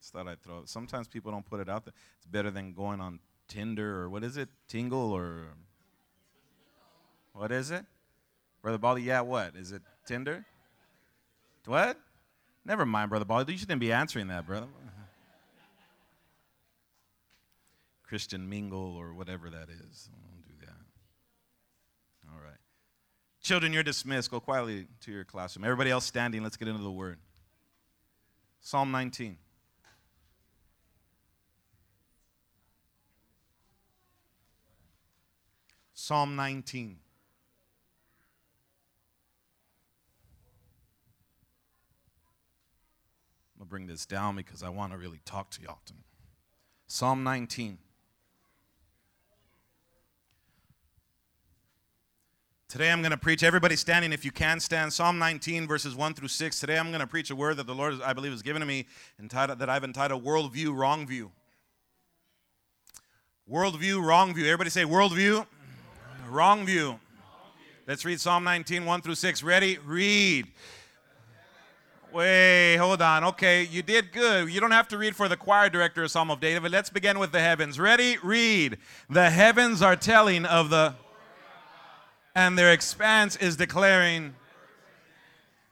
Just thought I'd throw it. Sometimes people don't put it out there. It's better than going on Tinder or what is it? Tingle or what is it? Brother Baldy, yeah, what? Is it Tinder? What? Never mind, Brother Baldy. You shouldn't be answering that, brother. Christian mingle or whatever that is. Don't do that. All right. Children, you're dismissed. Go quietly to your classroom. Everybody else standing. Let's get into the word. Psalm 19. Psalm 19. I'm going to bring this down because I want to really talk to y'all tonight. Psalm 19. Today I'm going to preach, everybody standing if you can stand, Psalm 19, verses 1 through 6. Today I'm going to preach a word that the Lord, I believe, has given to me entitled, that I've entitled Worldview, Wrong View. Worldview, wrong view. Everybody say worldview, Wrong view. Let's read Psalm 19, 1 through 6. Ready? Read. Wait, hold on. Okay, you did good. You don't have to read for the choir director of Psalm of David. but Let's begin with the heavens. Ready? Read. The heavens are telling of the, and their expanse is declaring.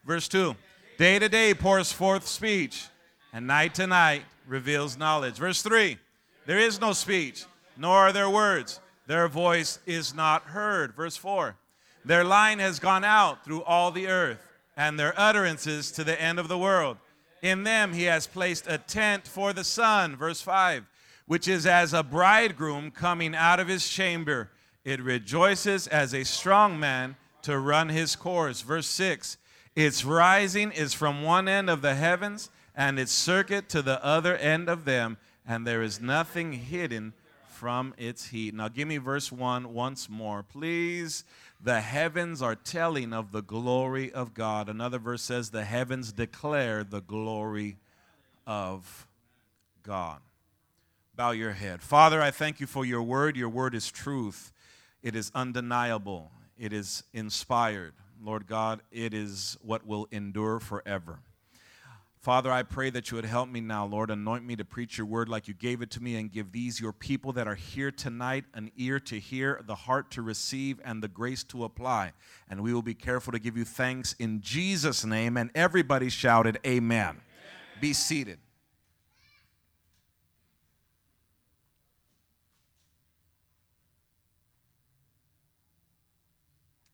Verse 2 Day to day pours forth speech, and night to night reveals knowledge. Verse 3 There is no speech, nor are there words their voice is not heard. Verse 4 Their line has gone out through all the earth, and their utterances to the end of the world. In them he has placed a tent for the sun. Verse 5 Which is as a bridegroom coming out of his chamber. It rejoices as a strong man to run his course. Verse 6 Its rising is from one end of the heavens, and its circuit to the other end of them, and there is nothing hidden from its heat. Now, give me verse 1 once more, please. The heavens are telling of the glory of God. Another verse says, The heavens declare the glory of God. Bow your head. Father, I thank you for your word. Your word is truth, it is undeniable, it is inspired. Lord God, it is what will endure forever. Father, I pray that you would help me now, Lord. Anoint me to preach your word like you gave it to me and give these, your people that are here tonight, an ear to hear, the heart to receive, and the grace to apply. And we will be careful to give you thanks in Jesus' name. And everybody shouted, Amen. Amen. Be seated.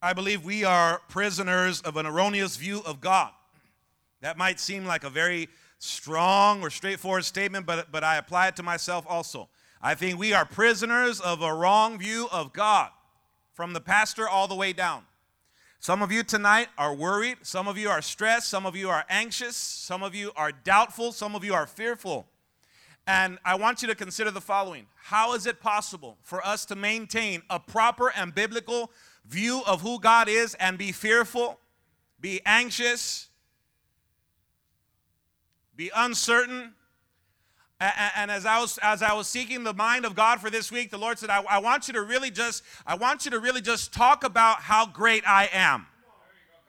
I believe we are prisoners of an erroneous view of God. That might seem like a very strong or straightforward statement, but, but I apply it to myself also. I think we are prisoners of a wrong view of God, from the pastor all the way down. Some of you tonight are worried, some of you are stressed, some of you are anxious, some of you are doubtful, some of you are fearful. And I want you to consider the following How is it possible for us to maintain a proper and biblical view of who God is and be fearful, be anxious, be uncertain. And as I was as I was seeking the mind of God for this week, the Lord said, I, I want you to really just I want you to really just talk about how great I am.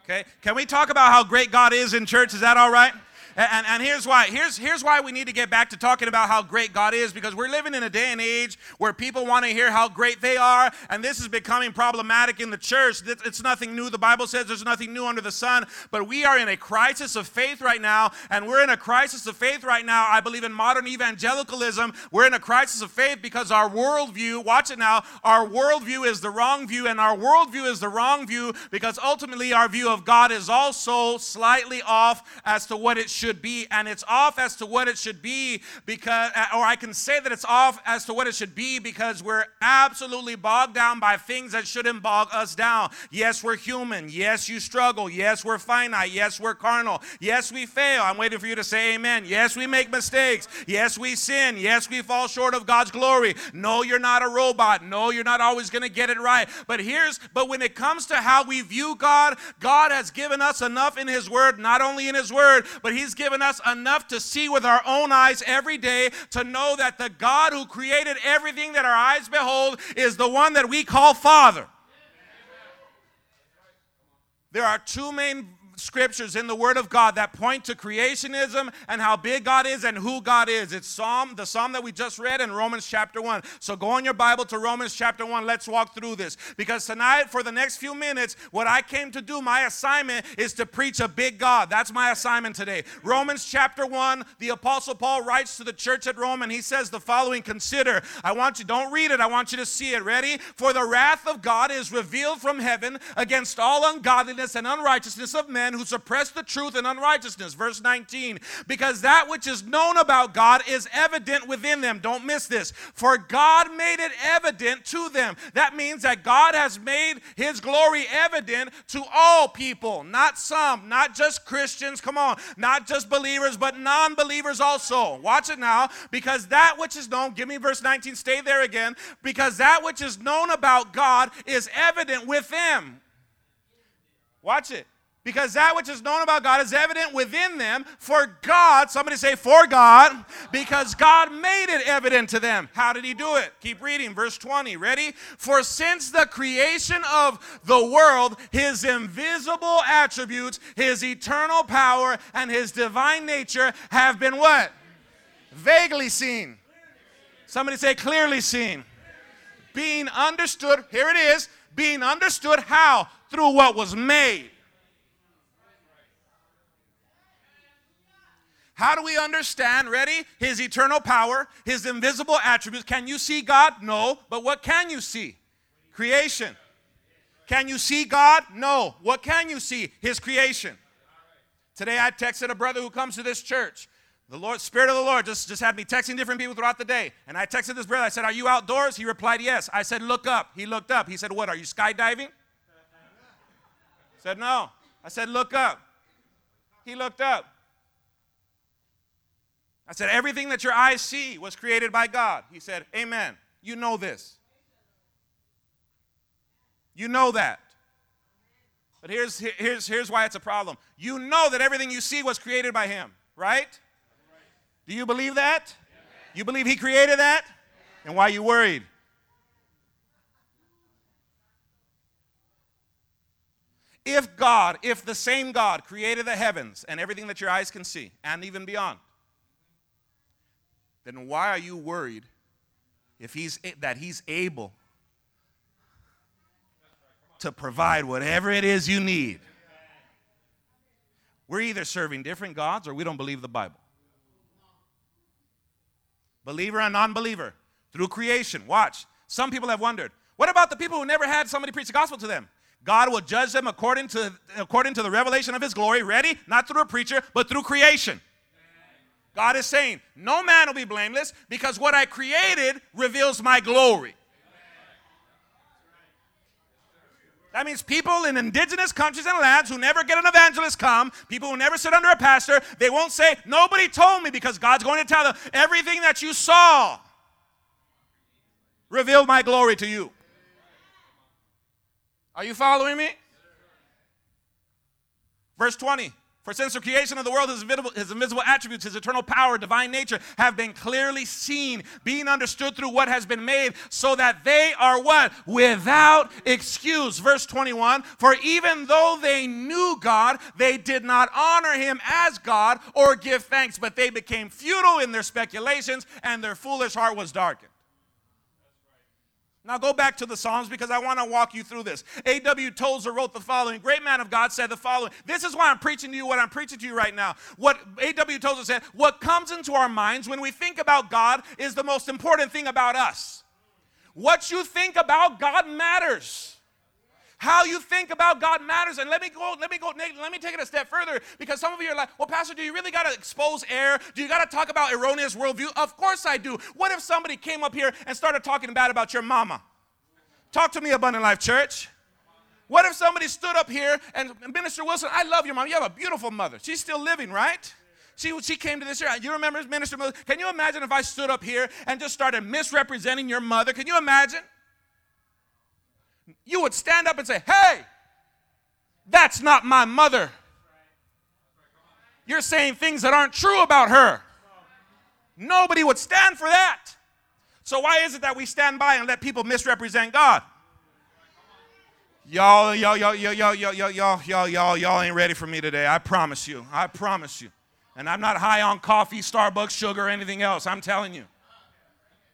Okay? Can we talk about how great God is in church? Is that all right? And, and here's why. Here's, here's why we need to get back to talking about how great God is because we're living in a day and age where people want to hear how great they are, and this is becoming problematic in the church. It's nothing new. The Bible says there's nothing new under the sun, but we are in a crisis of faith right now, and we're in a crisis of faith right now. I believe in modern evangelicalism, we're in a crisis of faith because our worldview, watch it now, our worldview is the wrong view, and our worldview is the wrong view because ultimately our view of God is also slightly off as to what it should should be, and it's off as to what it should be because, uh, or I can say that it's off as to what it should be because we're absolutely bogged down by things that shouldn't bog us down. Yes, we're human. Yes, you struggle. Yes, we're finite. Yes, we're carnal. Yes, we fail. I'm waiting for you to say amen. Yes, we make mistakes. Yes, we sin. Yes, we fall short of God's glory. No, you're not a robot. No, you're not always going to get it right. But here's, but when it comes to how we view God, God has given us enough in His Word, not only in His Word, but He's given us enough to see with our own eyes every day to know that the God who created everything that our eyes behold is the one that we call Father. There are two main scriptures in the Word of God that point to creationism and how big God is and who God is. It's Psalm, the Psalm that we just read in Romans chapter 1. So go in your Bible to Romans chapter 1. Let's walk through this. Because tonight, for the next few minutes, what I came to do, my assignment is to preach a big God. That's my assignment today. Romans chapter 1, the Apostle Paul writes to the church at Rome and he says the following Consider, I want you, don't read it, I want you to see it. Ready? For the wrath of God is revealed from heaven against all ungodliness and unrighteousness of men who suppress the truth in unrighteousness. Verse 19. Because that which is known about God is evident within them. Don't miss this. For God made it evident to them. That means that God has made his glory evident to all people, not some, not just Christians. Come on, not just believers, but non believers also. Watch it now. Because that which is known, give me verse 19, stay there again. Because that which is known about God is evident with them. Watch it because that which is known about God is evident within them. For God, somebody say, for God, because God made it evident to them. How did He do it? Keep reading, verse 20. Ready? For since the creation of the world, His invisible attributes, His eternal power, and His divine nature have been what? Vaguely seen. Somebody say, clearly seen. Being understood, here it is, being understood how? Through what was made How do we understand, ready? His eternal power, his invisible attributes. Can you see God? No. But what can you see? Creation. Can you see God? No. What can you see? His creation. Today I texted a brother who comes to this church. The Lord, Spirit of the Lord just, just had me texting different people throughout the day. And I texted this brother. I said, Are you outdoors? He replied, Yes. I said, Look up. He looked up. He said, What? Are you skydiving? I said, No. I said, Look up. He looked up. I said, Everything that your eyes see was created by God. He said, Amen. You know this. You know that. But here's, here's, here's why it's a problem. You know that everything you see was created by Him, right? Do you believe that? You believe He created that? And why are you worried? If God, if the same God created the heavens and everything that your eyes can see, and even beyond, then why are you worried if he's that he's able to provide whatever it is you need? We're either serving different gods or we don't believe the Bible. Believer and non-believer through creation. Watch. Some people have wondered, what about the people who never had somebody preach the gospel to them? God will judge them according to, according to the revelation of his glory. Ready? Not through a preacher, but through creation. God is saying, No man will be blameless because what I created reveals my glory. That means people in indigenous countries and lands who never get an evangelist come, people who never sit under a pastor, they won't say, Nobody told me because God's going to tell them everything that you saw revealed my glory to you. Are you following me? Verse 20. For since the creation of the world, his invisible, his invisible, attributes, his eternal power, divine nature, have been clearly seen, being understood through what has been made, so that they are what? Without excuse. Verse 21 For even though they knew God, they did not honor him as God or give thanks, but they became futile in their speculations, and their foolish heart was darkened. Now go back to the Psalms because I want to walk you through this. A.W. Tozer wrote the following. Great man of God said the following. This is why I'm preaching to you what I'm preaching to you right now. What A.W. Tozer said, what comes into our minds when we think about God is the most important thing about us. What you think about God matters. How you think about God matters. And let me go, let me go, let me take it a step further because some of you are like, well, Pastor, do you really got to expose error? Do you got to talk about erroneous worldview? Of course I do. What if somebody came up here and started talking bad about your mama? Talk to me, Abundant Life Church. What if somebody stood up here and Minister Wilson, I love your mom. You have a beautiful mother. She's still living, right? She, she came to this year. You remember Minister Wilson? Can you imagine if I stood up here and just started misrepresenting your mother? Can you imagine? You would stand up and say, Hey, that's not my mother. You're saying things that aren't true about her. Nobody would stand for that. So, why is it that we stand by and let people misrepresent God? Y'all, y'all, y'all, y'all, y'all, y'all, y'all, y'all, y'all, y'all, y'all ain't ready for me today. I promise you. I promise you. And I'm not high on coffee, Starbucks, sugar, or anything else. I'm telling you.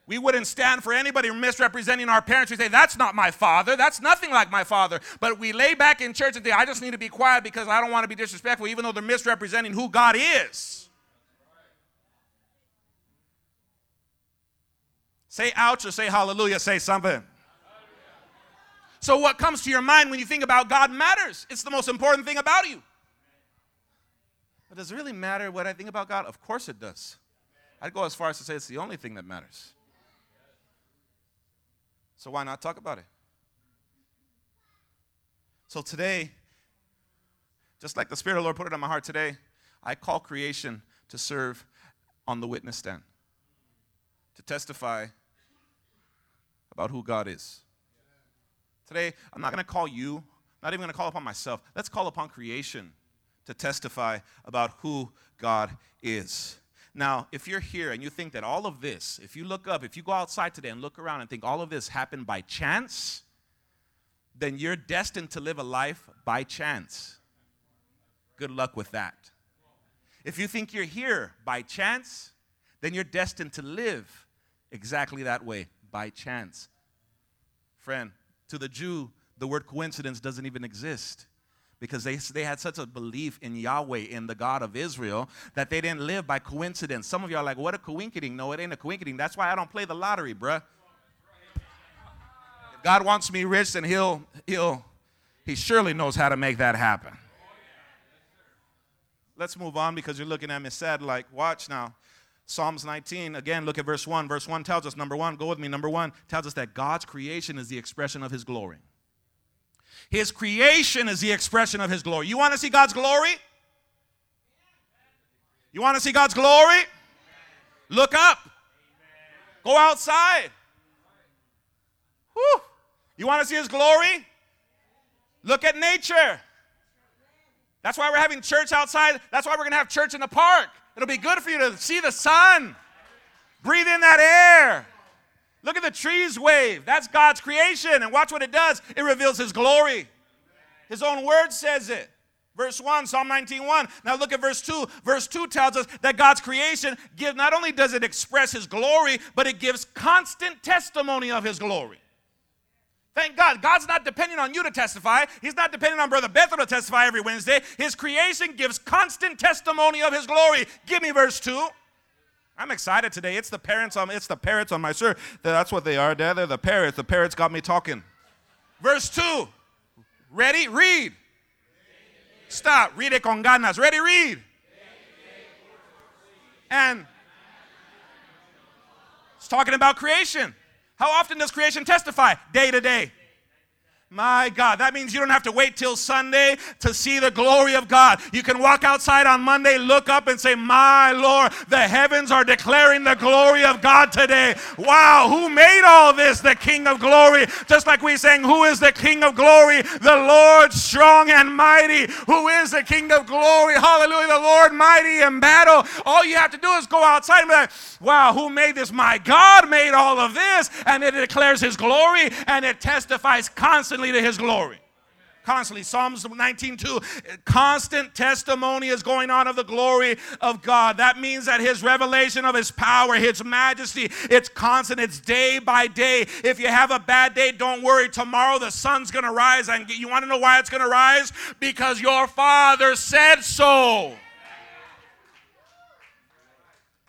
We wouldn't stand for anybody misrepresenting our parents. We say, that's not my father. That's nothing like my father. But we lay back in church and say, I just need to be quiet because I don't want to be disrespectful, even though they're misrepresenting who God is. Say ouch or say hallelujah. Say something. So, what comes to your mind when you think about God matters. It's the most important thing about you. But does it really matter what I think about God? Of course it does. I'd go as far as to say it's the only thing that matters. So, why not talk about it? So, today, just like the Spirit of the Lord put it on my heart today, I call creation to serve on the witness stand, to testify about who God is. Today, I'm not going to call you, not even going to call upon myself. Let's call upon creation to testify about who God is. Now, if you're here and you think that all of this, if you look up, if you go outside today and look around and think all of this happened by chance, then you're destined to live a life by chance. Good luck with that. If you think you're here by chance, then you're destined to live exactly that way, by chance. Friend, to the Jew, the word coincidence doesn't even exist because they, they had such a belief in Yahweh, in the God of Israel, that they didn't live by coincidence. Some of you are like, what a coincidence. No, it ain't a coincidence. That's why I don't play the lottery, bruh. If God wants me rich, then he'll, he'll, he surely knows how to make that happen. Let's move on because you're looking at me sad like, watch now. Psalms 19, again, look at verse 1. Verse 1 tells us, number one, go with me, number one, tells us that God's creation is the expression of his glory. His creation is the expression of his glory. You want to see God's glory? You want to see God's glory? Look up. Go outside. Whew. You want to see his glory? Look at nature. That's why we're having church outside. That's why we're going to have church in the park. It'll be good for you to see the sun, breathe in that air. Look at the trees wave. That's God's creation. And watch what it does it reveals His glory. His own word says it. Verse 1, Psalm 19:1. Now look at verse 2. Verse 2 tells us that God's creation give not only does it express his glory, but it gives constant testimony of his glory. Thank God. God's not depending on you to testify. He's not depending on Brother Bethel to testify every Wednesday. His creation gives constant testimony of his glory. Give me verse 2. I'm excited today. It's the parents on it's the parrots on my shirt. That's what they are. They're, they're the parrots. The parrots got me talking. Verse 2. Ready? Read. Stop. Read it con ganas. Ready? Read. And it's talking about creation. How often does creation testify? Day to day. My God, that means you don't have to wait till Sunday to see the glory of God. You can walk outside on Monday, look up, and say, My Lord, the heavens are declaring the glory of God today. Wow, who made all this? The King of glory. Just like we sang, Who is the King of glory? The Lord strong and mighty. Who is the King of glory? Hallelujah, the Lord mighty in battle. All you have to do is go outside and be like, Wow, who made this? My God made all of this. And it declares his glory and it testifies constantly constantly to his glory. Constantly. Psalms 19:2. Constant testimony is going on of the glory of God. That means that his revelation of his power, his majesty, it's constant, it's day by day. If you have a bad day, don't worry. Tomorrow the sun's gonna rise. And you want to know why it's gonna rise? Because your father said so.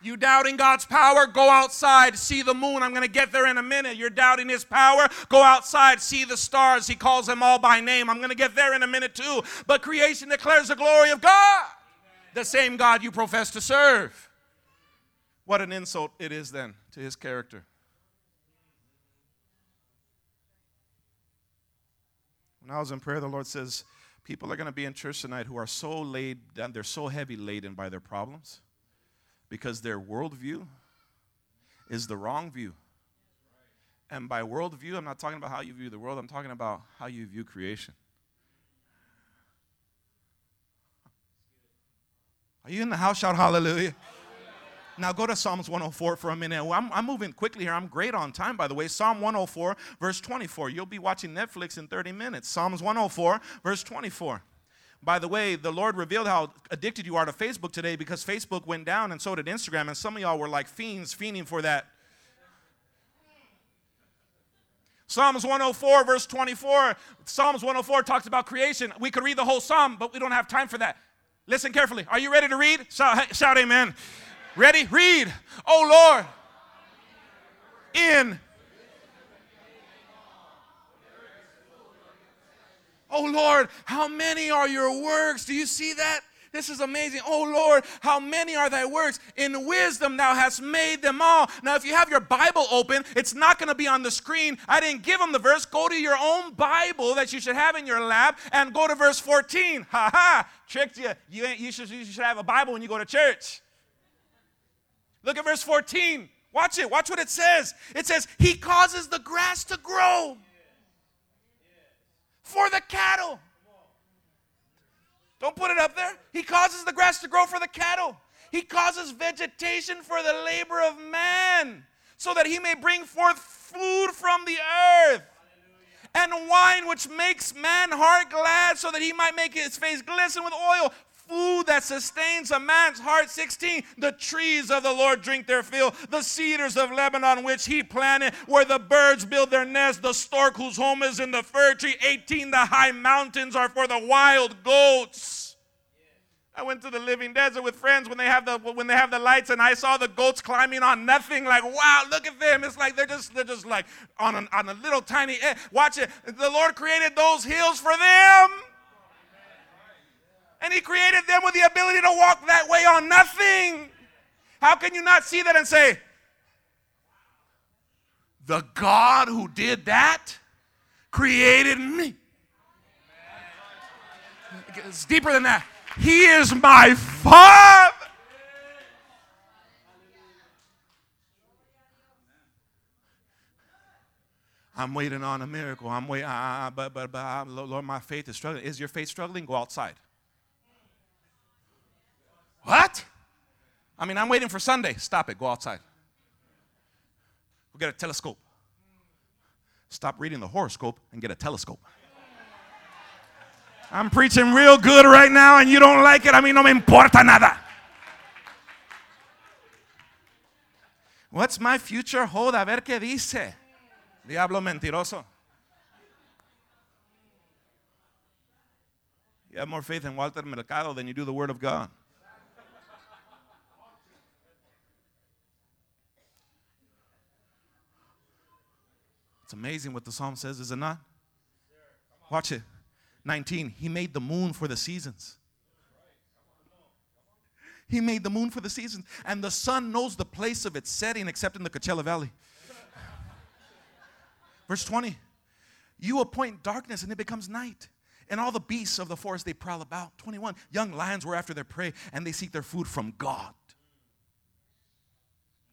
You doubting God's power? Go outside, see the moon. I'm going to get there in a minute. You're doubting His power? Go outside, see the stars. He calls them all by name. I'm going to get there in a minute too. But creation declares the glory of God, the same God you profess to serve. What an insult it is then to His character. When I was in prayer, the Lord says, People are going to be in church tonight who are so laid, down, they're so heavy laden by their problems because their worldview is the wrong view. And by worldview, I'm not talking about how you view the world, I'm talking about how you view creation. Are you in the house? Shout hallelujah. Now go to Psalms 104 for a minute. I'm, I'm, moving quickly here. I'm great on time, by the way. Psalm 104, verse 24. You'll be watching Netflix in 30 minutes. Psalms 104, verse 24. By the way, the Lord revealed how addicted you are to Facebook today because Facebook went down and so did Instagram, and some of y'all were like fiends, fiending for that. Psalms 104, verse 24. Psalms 104 talks about creation. We could read the whole psalm, but we don't have time for that. Listen carefully. Are you ready to read? Shout, shout amen. Ready? Read. Oh Lord. In. Oh Lord, how many are your works? Do you see that? This is amazing. Oh Lord, how many are thy works? In wisdom thou hast made them all. Now, if you have your Bible open, it's not going to be on the screen. I didn't give them the verse. Go to your own Bible that you should have in your lap and go to verse 14. Ha ha! Tricked you. You, ain't, you, should, you should have a Bible when you go to church. Look at verse 14. Watch it. Watch what it says. It says, He causes the grass to grow for the cattle. Don't put it up there. He causes the grass to grow for the cattle. He causes vegetation for the labor of man, so that he may bring forth food from the earth. And wine which makes man heart glad, so that he might make his face glisten with oil food that sustains a man's heart. 16, the trees of the Lord drink their fill, the cedars of Lebanon which he planted, where the birds build their nest, the stork whose home is in the fir tree. 18, the high mountains are for the wild goats. I went to the living desert with friends when they have the when they have the lights, and I saw the goats climbing on nothing. Like, wow, look at them! It's like they're just they're just like on a, on a little tiny. Watch it. The Lord created those hills for them. And He created them with the ability to walk that way on nothing. How can you not see that and say, the God who did that created me? It's deeper than that. He is my Father. I'm waiting on a miracle. I'm waiting, uh, but, but, but uh, Lord, my faith is struggling. Is your faith struggling? Go outside. What? I mean, I'm waiting for Sunday. Stop it. Go outside. Go get a telescope. Stop reading the horoscope and get a telescope. I'm preaching real good right now and you don't like it. I mean, no me importa nada. What's my future hold? A ver qué dice. Diablo mentiroso. You have more faith in Walter Mercado than you do the Word of God. It's amazing what the psalm says, is it not? Watch it. 19. He made the moon for the seasons. He made the moon for the seasons. And the sun knows the place of its setting except in the Coachella Valley. Verse 20. You appoint darkness and it becomes night. And all the beasts of the forest they prowl about. 21. Young lions were after their prey and they seek their food from God.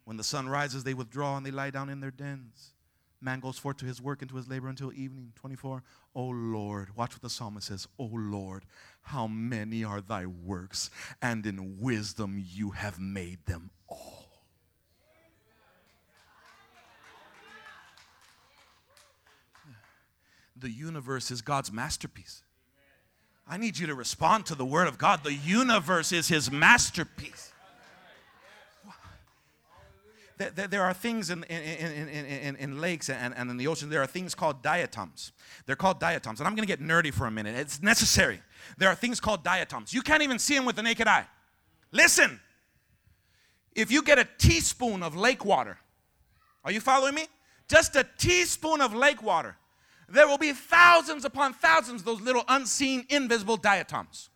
When the sun rises, they withdraw and they lie down in their dens. Man goes forth to his work and to his labor until evening. 24. Oh Lord, watch what the psalmist says. Oh Lord, how many are thy works, and in wisdom you have made them all. The universe is God's masterpiece. I need you to respond to the word of God. The universe is his masterpiece there are things in, in, in, in, in lakes and, and in the ocean, there are things called diatoms. They're called diatoms. And I'm going to get nerdy for a minute. It's necessary. There are things called diatoms. You can't even see them with the naked eye. Listen, if you get a teaspoon of lake water, are you following me? Just a teaspoon of lake water, there will be thousands upon thousands of those little unseen, invisible diatoms.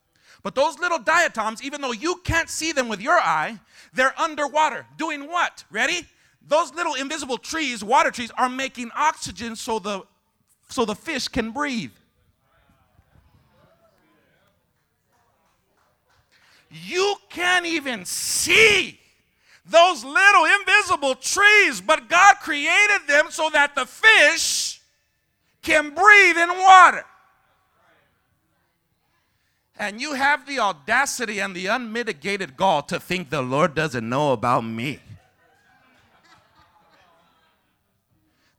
But those little diatoms, even though you can't see them with your eye, they're underwater. Doing what? Ready? Those little invisible trees, water trees, are making oxygen so the, so the fish can breathe. You can't even see those little invisible trees, but God created them so that the fish can breathe in water. And you have the audacity and the unmitigated gall to think the Lord doesn't know about me.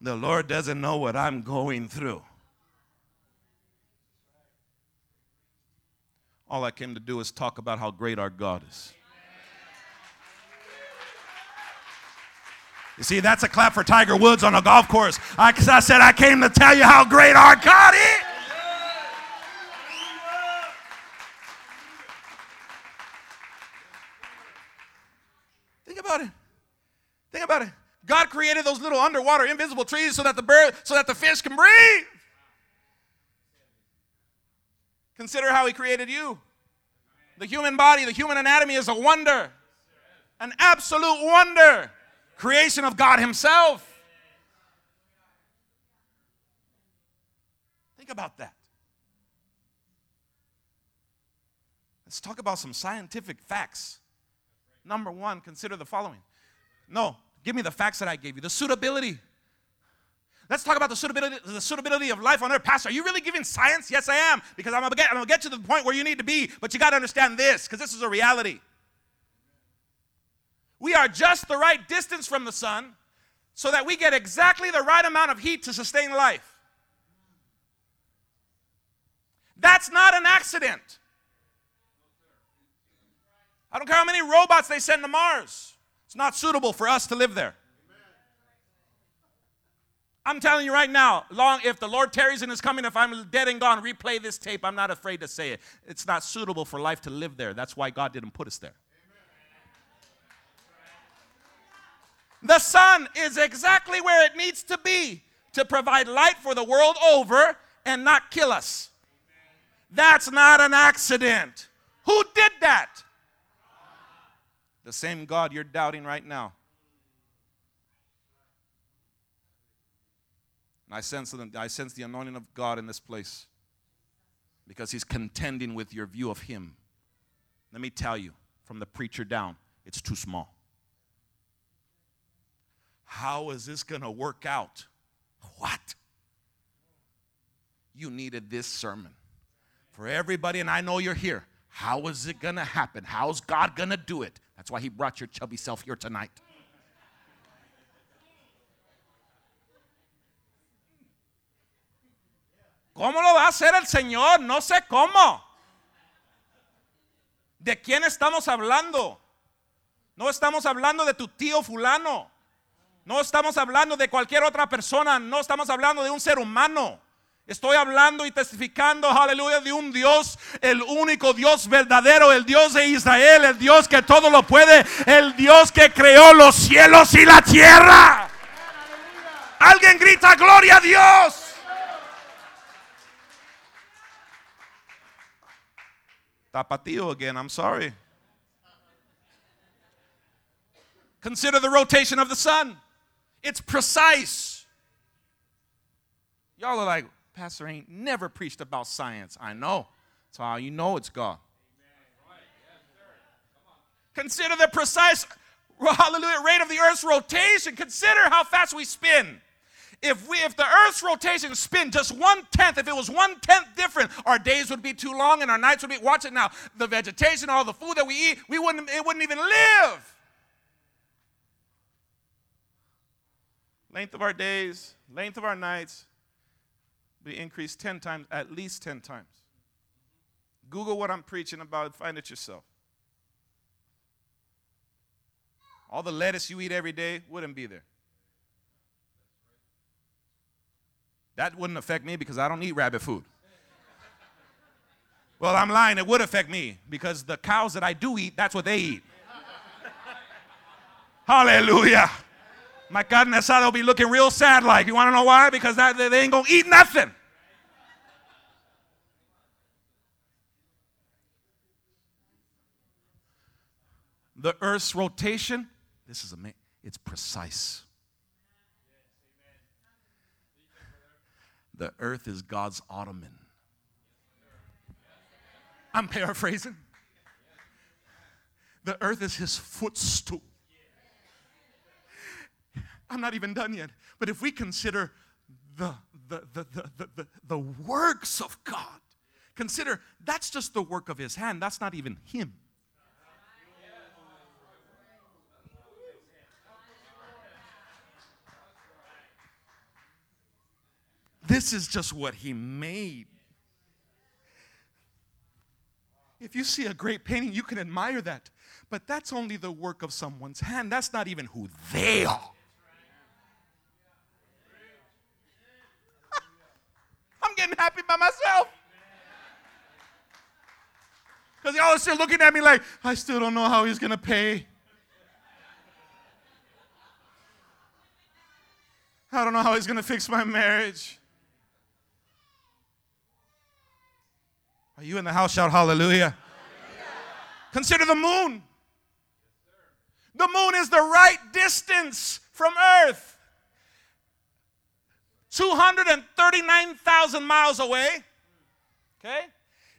The Lord doesn't know what I'm going through. All I came to do is talk about how great our God is. You see, that's a clap for Tiger Woods on a golf course. I, I said, I came to tell you how great our God is. Think about it. Think about it. God created those little underwater invisible trees so that the bird, so that the fish can breathe. Consider how he created you. The human body, the human anatomy is a wonder. An absolute wonder creation of God Himself. Think about that. Let's talk about some scientific facts. Number one, consider the following. No, give me the facts that I gave you. The suitability. Let's talk about the suitability, the suitability of life on earth. Pastor, are you really giving science? Yes, I am, because I'm gonna get, I'm gonna get to the point where you need to be, but you gotta understand this, because this is a reality. We are just the right distance from the sun so that we get exactly the right amount of heat to sustain life. That's not an accident. I don't care how many robots they send to Mars. It's not suitable for us to live there. I'm telling you right now, long if the Lord tarries and is coming, if I'm dead and gone, replay this tape. I'm not afraid to say it. It's not suitable for life to live there. That's why God didn't put us there. The sun is exactly where it needs to be to provide light for the world over and not kill us. That's not an accident. Who did that? The same God you're doubting right now. And I sense, I sense the anointing of God in this place because He's contending with your view of Him. Let me tell you, from the preacher down, it's too small. How is this going to work out? What? You needed this sermon. For everybody, and I know you're here. How is it going to happen? How's God going to do it? That's why He brought your chubby self here tonight. ¿Cómo lo va a hacer el Señor? No sé cómo. ¿De quién estamos hablando? No estamos hablando de tu tío fulano. No estamos hablando de cualquier otra persona, no estamos hablando de un ser humano. Estoy hablando y testificando, aleluya, de un Dios, el único Dios verdadero, el Dios de Israel, el Dios que todo lo puede, el Dios que creó los cielos y la tierra. Alguien grita, gloria a Dios. Tapatío again, I'm sorry. Consider the rotation of the sun. It's precise. Y'all are like, Pastor ain't never preached about science. I know. That's how you know it's God. Consider the precise hallelujah rate of the earth's rotation. Consider how fast we spin. If we if the earth's rotation spin just one tenth, if it was one tenth different, our days would be too long and our nights would be watch it now. The vegetation, all the food that we eat, we wouldn't it wouldn't even live. length of our days, length of our nights be increased 10 times, at least 10 times. Google what I'm preaching about, find it yourself. All the lettuce you eat every day wouldn't be there. That wouldn't affect me because I don't eat rabbit food. Well, I'm lying. It would affect me because the cows that I do eat, that's what they eat. Hallelujah my carne asada will be looking real sad like. You want to know why? Because that, they ain't going to eat nothing. The earth's rotation, this is amazing. It's precise. The earth is God's ottoman. I'm paraphrasing. The earth is his footstool. I'm not even done yet. But if we consider the, the, the, the, the, the, works of God, Consider that's just the work of his hand, that's not even him. This is just what he made. If you see a great painting, you can admire that. But that's only the work of someone's hand. That's not even who they are. I'm getting happy by myself. Because y'all are still looking at me like, I still don't know how he's going to pay. I don't know how he's going to fix my marriage. Are you in the house? Shout hallelujah. hallelujah. Consider the moon. The moon is the right distance from Earth. 239,000 miles away. Okay?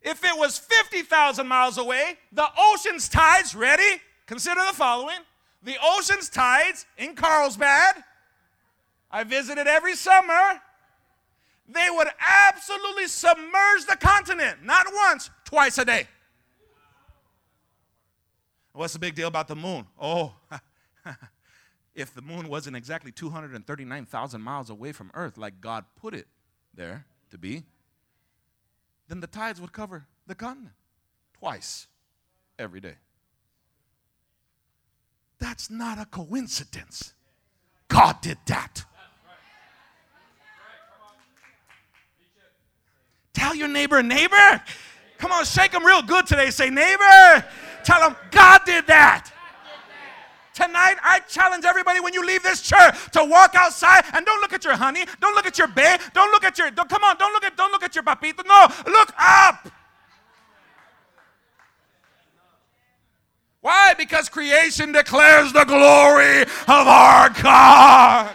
If it was 50,000 miles away, the ocean's tides, ready? Consider the following. The ocean's tides in Carlsbad, I visited every summer they would absolutely submerge the continent, not once, twice a day. What's the big deal about the moon? Oh, if the moon wasn't exactly 239,000 miles away from Earth, like God put it there to be, then the tides would cover the continent twice every day. That's not a coincidence. God did that. Tell your neighbor, neighbor. Come on, shake them real good today. Say, neighbor. Tell them, God did that. Tonight, I challenge everybody when you leave this church to walk outside and don't look at your honey, don't look at your babe, don't look at your, don't, come on, don't look at, don't look at your papito. No, look up. Why? Because creation declares the glory of our God.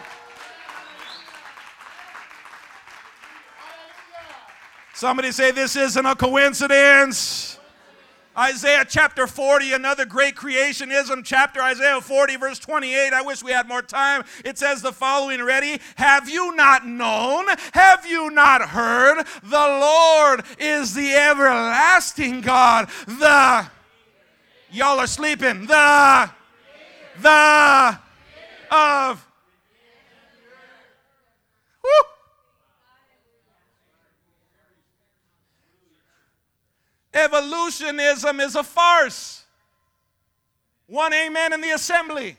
Somebody say, This isn't a coincidence. Isaiah chapter 40, another great creationism chapter, Isaiah 40, verse 28. I wish we had more time. It says the following Ready? Have you not known? Have you not heard? The Lord is the everlasting God. The, y'all are sleeping. The, the, of, whoo, Evolutionism is a farce. One amen in the assembly.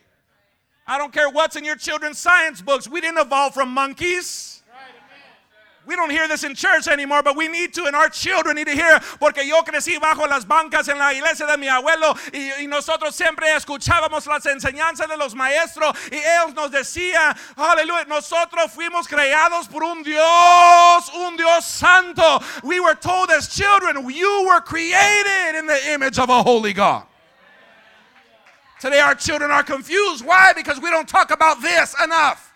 I don't care what's in your children's science books. We didn't evolve from monkeys. We don't hear this in church anymore, but we need to, and our children need to hear, porque yo crecí bajo las bancas en la iglesia de mi abuelo y, y nosotros siempre escuchábamos las enseñanzas de los maestros y ellos nos decían, aleluya, nosotros fuimos creados por un Dios, un Dios santo. We were told as children, you were created in the image of a holy God. Today, our children are confused. Why? Because we don't talk about this enough.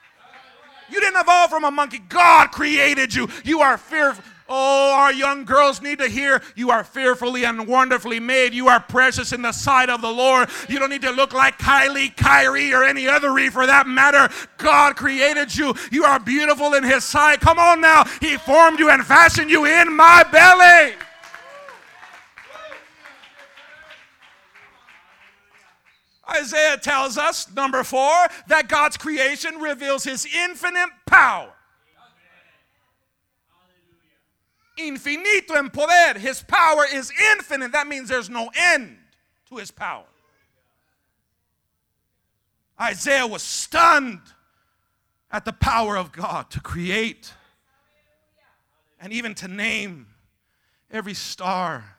You didn't evolve from a monkey. God created you. You are fearful. Oh, our young girls need to hear you are fearfully and wonderfully made. You are precious in the sight of the Lord. You don't need to look like Kylie, Kyrie, or any other Ree for that matter. God created you. You are beautiful in His sight. Come on now. He formed you and fashioned you in my belly. Isaiah tells us, number four, that God's creation reveals his infinite power. Infinito en poder. His power is infinite. That means there's no end to his power. Isaiah was stunned at the power of God to create and even to name every star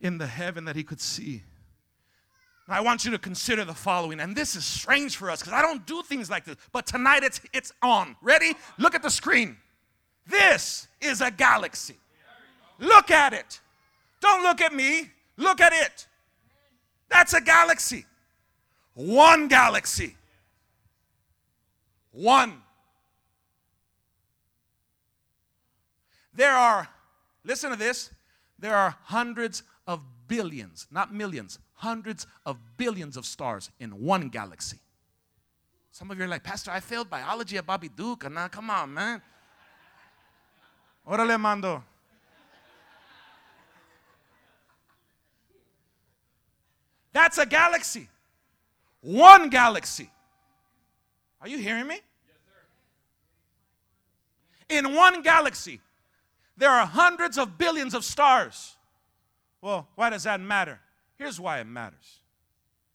in the heaven that he could see. I want you to consider the following, and this is strange for us because I don't do things like this, but tonight it's, it's on. Ready? Look at the screen. This is a galaxy. Look at it. Don't look at me, look at it. That's a galaxy. One galaxy. One. There are, listen to this, there are hundreds of billions, not millions, hundreds of billions of stars in one galaxy. Some of you are like, Pastor, I failed biology at Bobby Duke. Now, come on, man. Órale, mando. That's a galaxy. One galaxy. Are you hearing me? In one galaxy, there are hundreds of billions of stars. Well, why does that matter? Here's why it matters.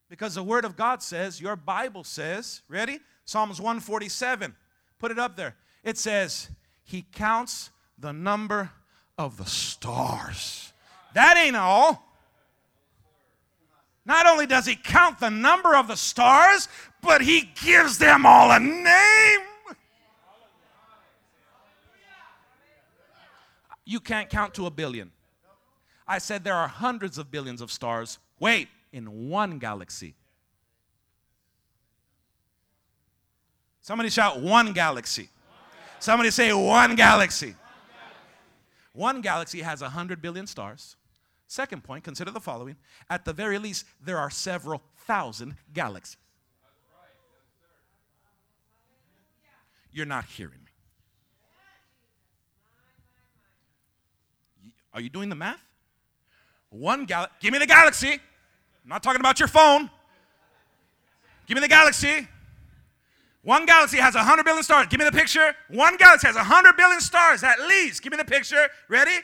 Because the Word of God says, your Bible says, ready? Psalms 147. Put it up there. It says, He counts the number of the stars. That ain't all. Not only does He count the number of the stars, but He gives them all a name. You can't count to a billion. I said there are hundreds of billions of stars. Wait, in one galaxy. Somebody shout one galaxy. Somebody say one galaxy. One galaxy has 100 billion stars. Second point, consider the following. At the very least, there are several thousand galaxies. You're not hearing me. Are you doing the math? One galaxy. Give me the galaxy. I'm not talking about your phone. Give me the galaxy. One galaxy has 100 billion stars. Give me the picture. One galaxy has 100 billion stars at least. Give me the picture. Ready?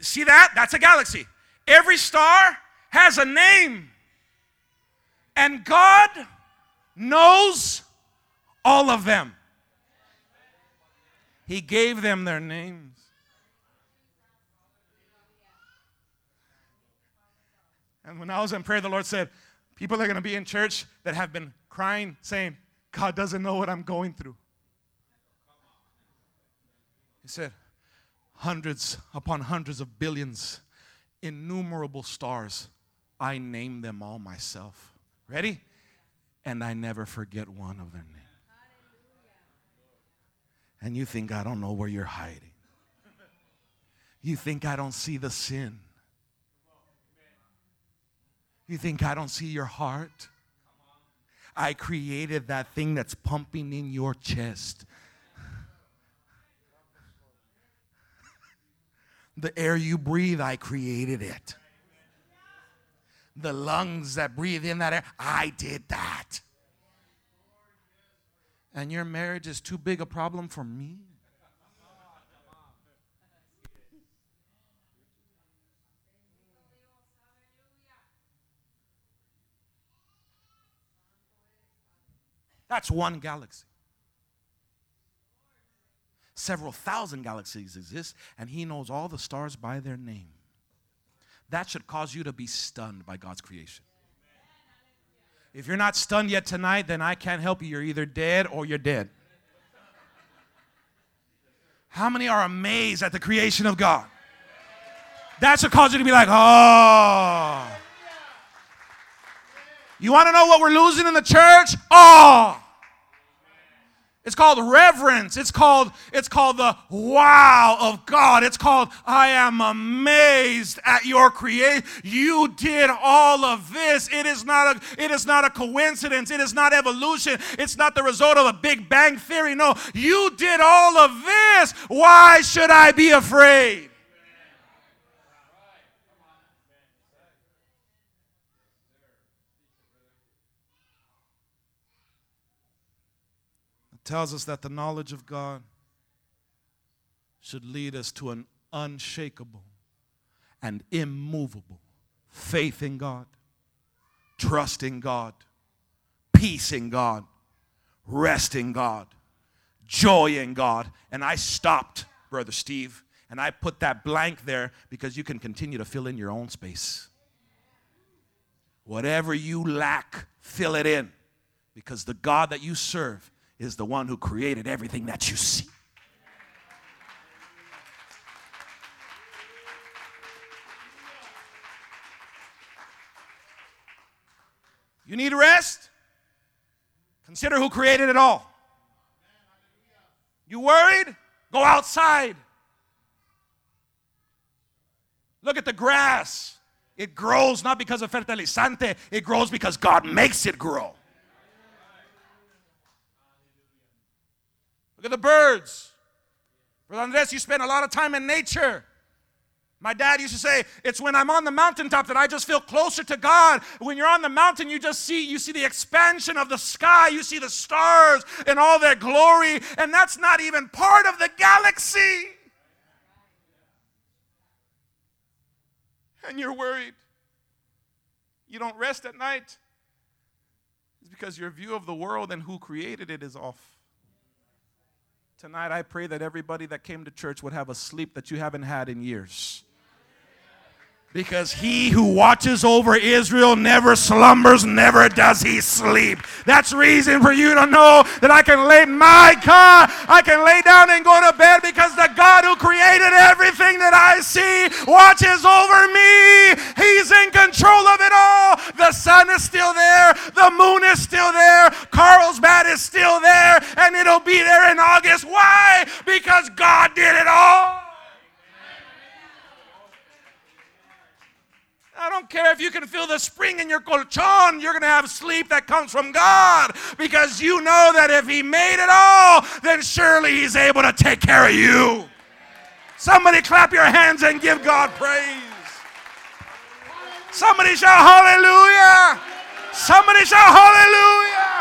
See that? That's a galaxy. Every star has a name. And God knows all of them. He gave them their names. And when I was in prayer, the Lord said, People are going to be in church that have been crying, saying, God doesn't know what I'm going through. He said, Hundreds upon hundreds of billions, innumerable stars. I name them all myself. Ready? And I never forget one of their names. And you think I don't know where you're hiding. You think I don't see the sin. You think I don't see your heart? I created that thing that's pumping in your chest. The air you breathe, I created it. The lungs that breathe in that air, I did that. And your marriage is too big a problem for me? That's one galaxy. Several thousand galaxies exist, and He knows all the stars by their name. That should cause you to be stunned by God's creation. If you're not stunned yet tonight, then I can't help you. You're either dead or you're dead. How many are amazed at the creation of God? That should cause you to be like, oh. You want to know what we're losing in the church? Oh. It's called reverence. It's called, it's called the wow of God. It's called I am amazed at your creation. You did all of this. It is not a it is not a coincidence. It is not evolution. It's not the result of a big bang theory. No, you did all of this. Why should I be afraid? Tells us that the knowledge of God should lead us to an unshakable and immovable faith in God, trust in God, peace in God, rest in God, joy in God. And I stopped, Brother Steve, and I put that blank there because you can continue to fill in your own space. Whatever you lack, fill it in because the God that you serve is the one who created everything that you see. You need rest? Consider who created it all. You worried? Go outside. Look at the grass. It grows not because of fertilizante, it grows because God makes it grow. Look at the birds. Brother Andres, you spend a lot of time in nature. My dad used to say, it's when I'm on the mountaintop that I just feel closer to God. When you're on the mountain, you just see you see the expansion of the sky, you see the stars and all their glory, and that's not even part of the galaxy. And you're worried. You don't rest at night. It's because your view of the world and who created it is off. Tonight, I pray that everybody that came to church would have a sleep that you haven't had in years. Because he who watches over Israel never slumbers, never does he sleep. That's reason for you to know that I can lay my God, I can lay down and go to bed because the God who created everything that I see watches over me. He's in control of it all. The sun is still there, the moon is still there, Carlsbad is still there, and it'll be there in August. Why? Because God did it all. I don't care if you can feel the spring in your colchon, you're going to have sleep that comes from God because you know that if He made it all, then surely He's able to take care of you. Somebody clap your hands and give God praise. Somebody shout hallelujah. Somebody shout hallelujah.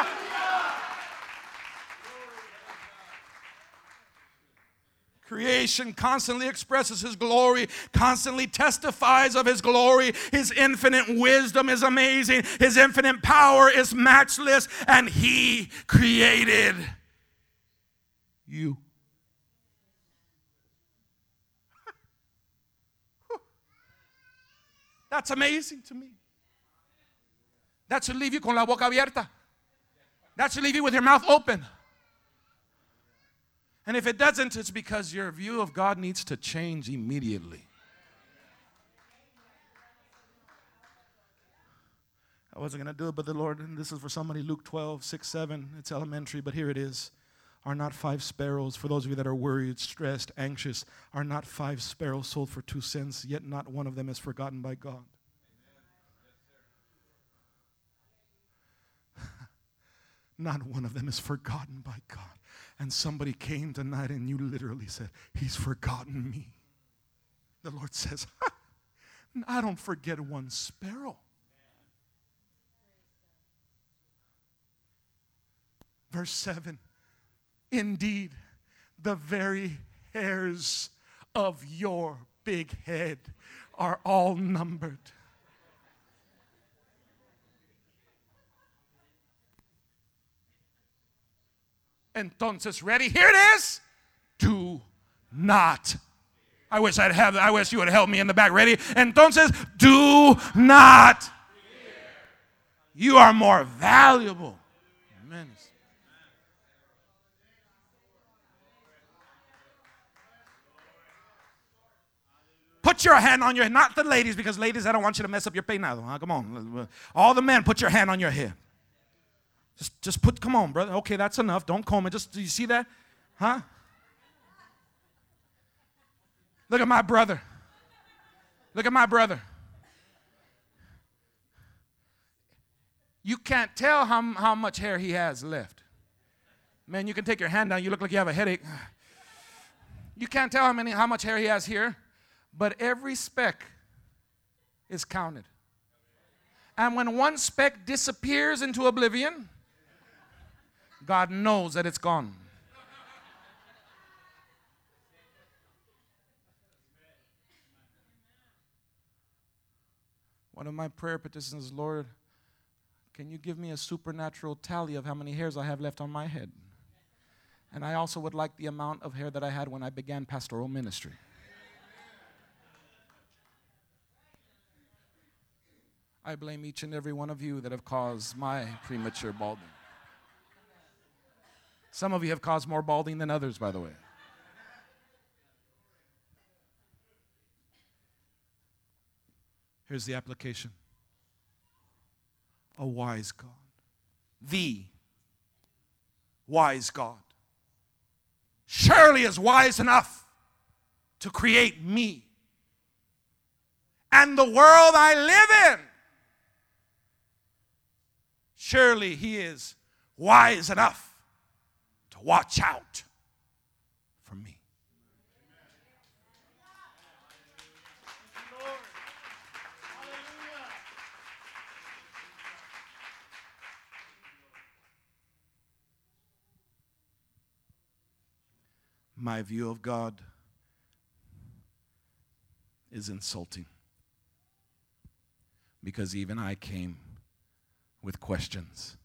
Creation constantly expresses His glory, constantly testifies of His glory. His infinite wisdom is amazing, His infinite power is matchless, and He created you. That's amazing to me. That should leave you con la boca abierta. That should leave you with your mouth open. And if it doesn't, it's because your view of God needs to change immediately. I wasn't going to do it, but the Lord, and this is for somebody, Luke 12, 6, 7. It's elementary, but here it is. Are not five sparrows, for those of you that are worried, stressed, anxious, are not five sparrows sold for two cents, yet not one of them is forgotten by God? not one of them is forgotten by God and somebody came tonight and you literally said, He's forgotten me. The Lord says, I don't forget one sparrow. Verse 7 Indeed, the very hairs of your big head are all numbered. Entonces, ready? Here it is. Do not. I wish I'd have, I wish you would help me in the back. Ready? Entonces, do not. You are more valuable. Amen. Put your hand on your. Not the ladies, because ladies, I don't want you to mess up your peinado. Huh? Come on. All the men, put your hand on your head. Just, just put, come on, brother. Okay, that's enough. Don't comb it. Just, do you see that? Huh? Look at my brother. Look at my brother. You can't tell how, how much hair he has left. Man, you can take your hand down. You look like you have a headache. You can't tell how, many, how much hair he has here, but every speck is counted. And when one speck disappears into oblivion, God knows that it's gone. One of my prayer petitions is, Lord, can you give me a supernatural tally of how many hairs I have left on my head? And I also would like the amount of hair that I had when I began pastoral ministry. I blame each and every one of you that have caused my premature balding. Some of you have caused more balding than others, by the way. Here's the application a wise God, the wise God, surely is wise enough to create me and the world I live in. Surely He is wise enough watch out for me. my view of God is insulting because even I came with questions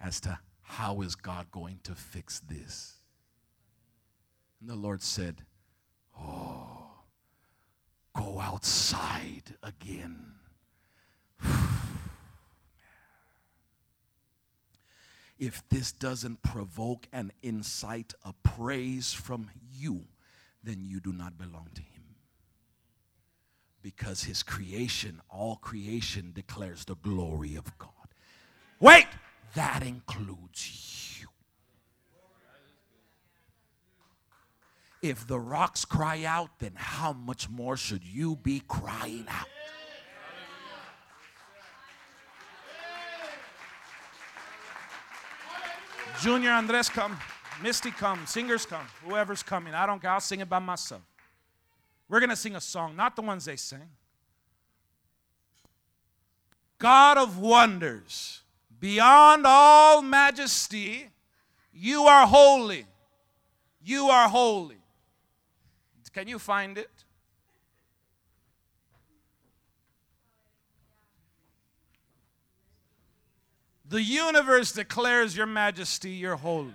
as to how is God going to fix this? And the Lord said, Oh, go outside again. if this doesn't provoke and incite a praise from you, then you do not belong to Him. Because His creation, all creation, declares the glory of God. Wait, that includes you. If the rocks cry out, then how much more should you be crying out? Junior Andres come, Misty come, singers come, whoever's coming. I don't care. I'll sing it by myself. We're going to sing a song, not the ones they sing. God of wonders, beyond all majesty, you are holy. You are holy. Can you find it? The universe declares your majesty, you're holy.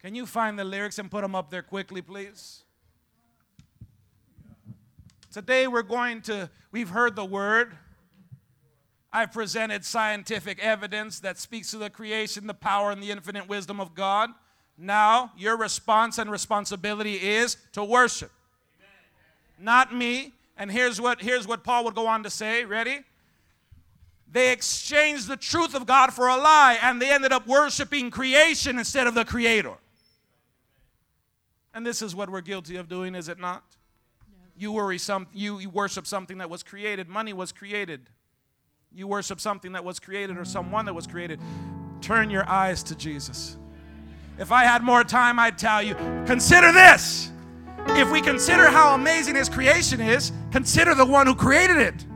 Can you find the lyrics and put them up there quickly, please? Today we're going to, we've heard the word. I've presented scientific evidence that speaks to the creation, the power, and the infinite wisdom of God. Now, your response and responsibility is to worship. Amen. Not me. And here's what, here's what Paul would go on to say. Ready? They exchanged the truth of God for a lie and they ended up worshiping creation instead of the Creator. And this is what we're guilty of doing, is it not? You worry some you, you worship something that was created. Money was created. You worship something that was created or someone that was created. Turn your eyes to Jesus. If I had more time, I'd tell you, consider this. If we consider how amazing his creation is, consider the one who created it.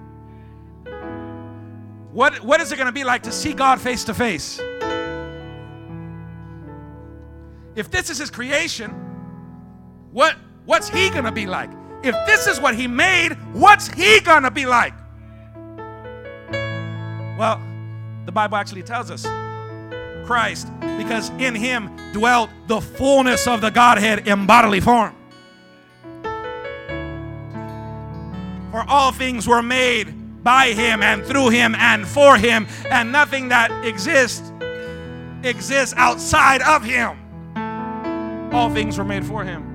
What, what is it going to be like to see God face to face? If this is his creation, what, what's he going to be like? If this is what he made, what's he going to be like? Well, the Bible actually tells us Christ, because in him dwelt the fullness of the Godhead in bodily form. For all things were made by him and through him and for him, and nothing that exists exists outside of him. All things were made for him.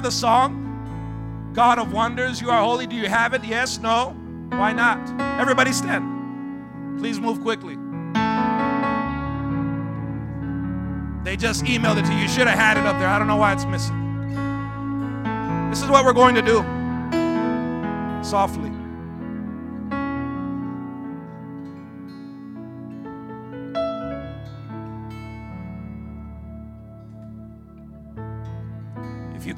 Have the song? God of wonders, you are holy. Do you have it? Yes, no? Why not? Everybody stand. Please move quickly. They just emailed it to you. You should have had it up there. I don't know why it's missing. This is what we're going to do. Softly.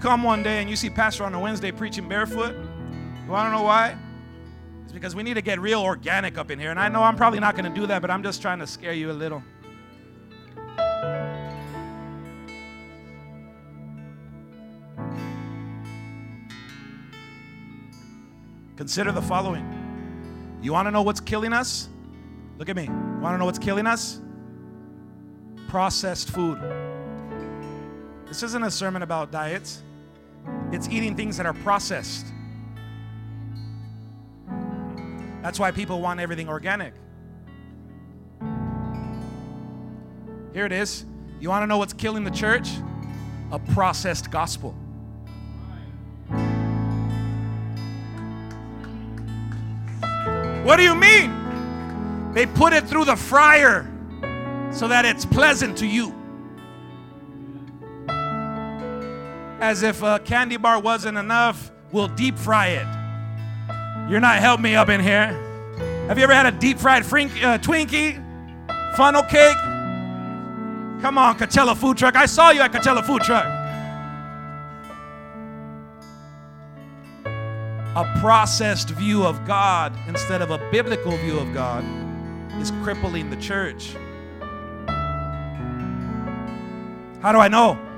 Come one day and you see Pastor on a Wednesday preaching barefoot, you want to know why? It's because we need to get real organic up in here. And I know I'm probably not going to do that, but I'm just trying to scare you a little. Consider the following. You want to know what's killing us? Look at me. You want to know what's killing us? Processed food. This isn't a sermon about diets, it's eating things that are processed. That's why people want everything organic. Here it is. You want to know what's killing the church? A processed gospel. What do you mean? They put it through the fryer so that it's pleasant to you. As if a candy bar wasn't enough, we'll deep fry it. You're not helping me up in here. Have you ever had a deep fried frink, uh, Twinkie? Funnel cake? Come on, Coachella food truck. I saw you at Coachella food truck. a processed view of God instead of a biblical view of God is crippling the church. How do I know?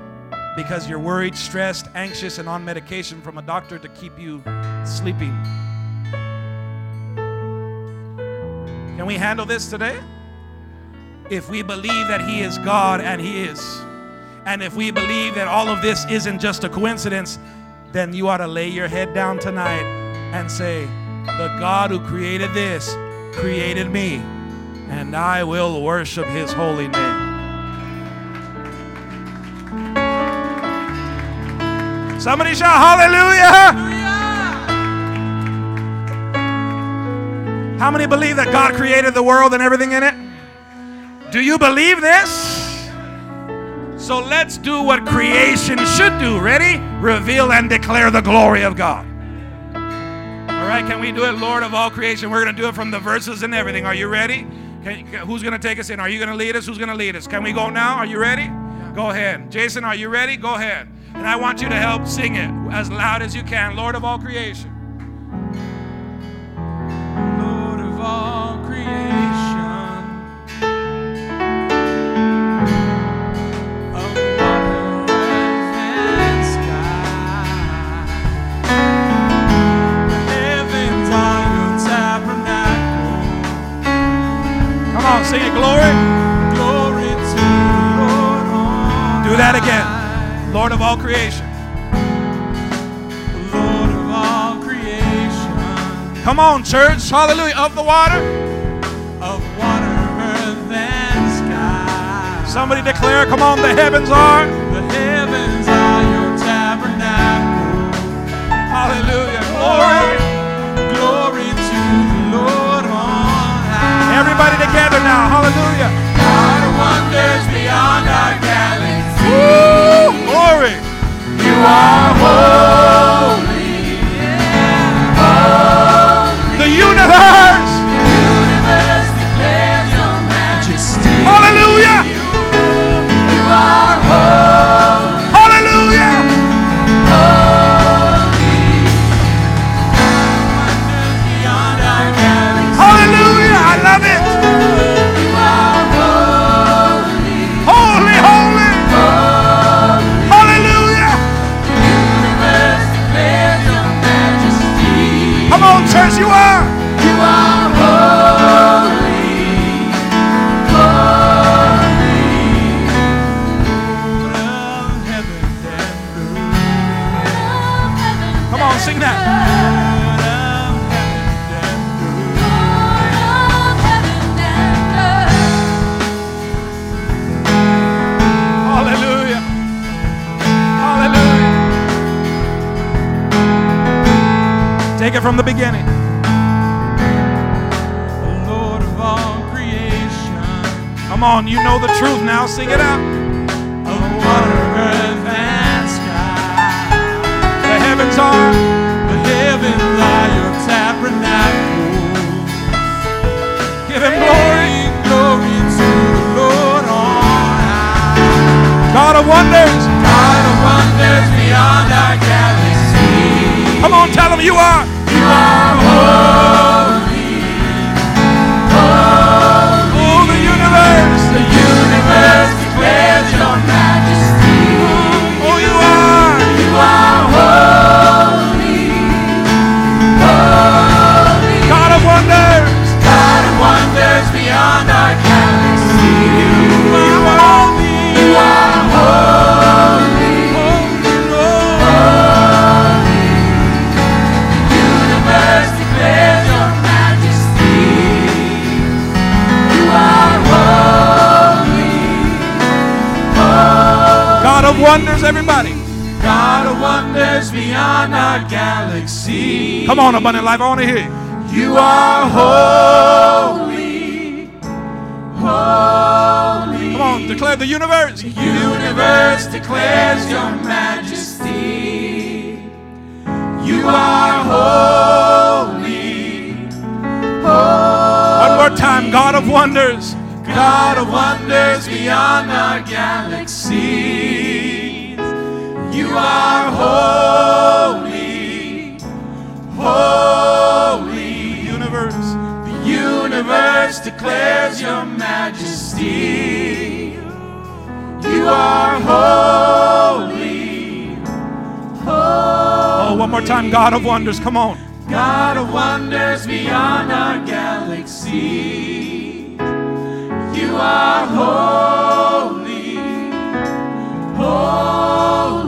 Because you're worried, stressed, anxious, and on medication from a doctor to keep you sleeping. Can we handle this today? If we believe that He is God and He is, and if we believe that all of this isn't just a coincidence, then you ought to lay your head down tonight and say, The God who created this created me, and I will worship His holy name. Somebody shout hallelujah! How many believe that God created the world and everything in it? Do you believe this? So let's do what creation should do. Ready? Reveal and declare the glory of God. All right, can we do it, Lord of all creation? We're going to do it from the verses and everything. Are you ready? Can, who's going to take us in? Are you going to lead us? Who's going to lead us? Can we go now? Are you ready? Go ahead. Jason, are you ready? Go ahead. And I want you to help sing it as loud as you can. Lord of all creation. Lord of all creation. Come on, sing it, glory. Glory to Do that again. Lord of all creation. Lord of all creation Come on, church. Hallelujah. Of the water. of water, earth, and sky. Somebody declare, come on, the heavens are. The heavens are your tabernacle. Hallelujah. Glory. Glory to the Lord on high. Everybody together now. Hallelujah. God wonders beyond our galaxy. Woo! Glory. You are holy. Sing it out. Wonders, everybody. God of wonders beyond our galaxy. Come on, abundant life. I want to hear you. You are holy, holy. Come on, declare the universe. The universe declares your majesty. You are holy, holy. One more time. God of wonders. God of wonders beyond our holy, holy universe. The universe declares your majesty. You are holy, holy. Oh, one more time, God of wonders, come on. God of wonders beyond our galaxy. You are holy, holy.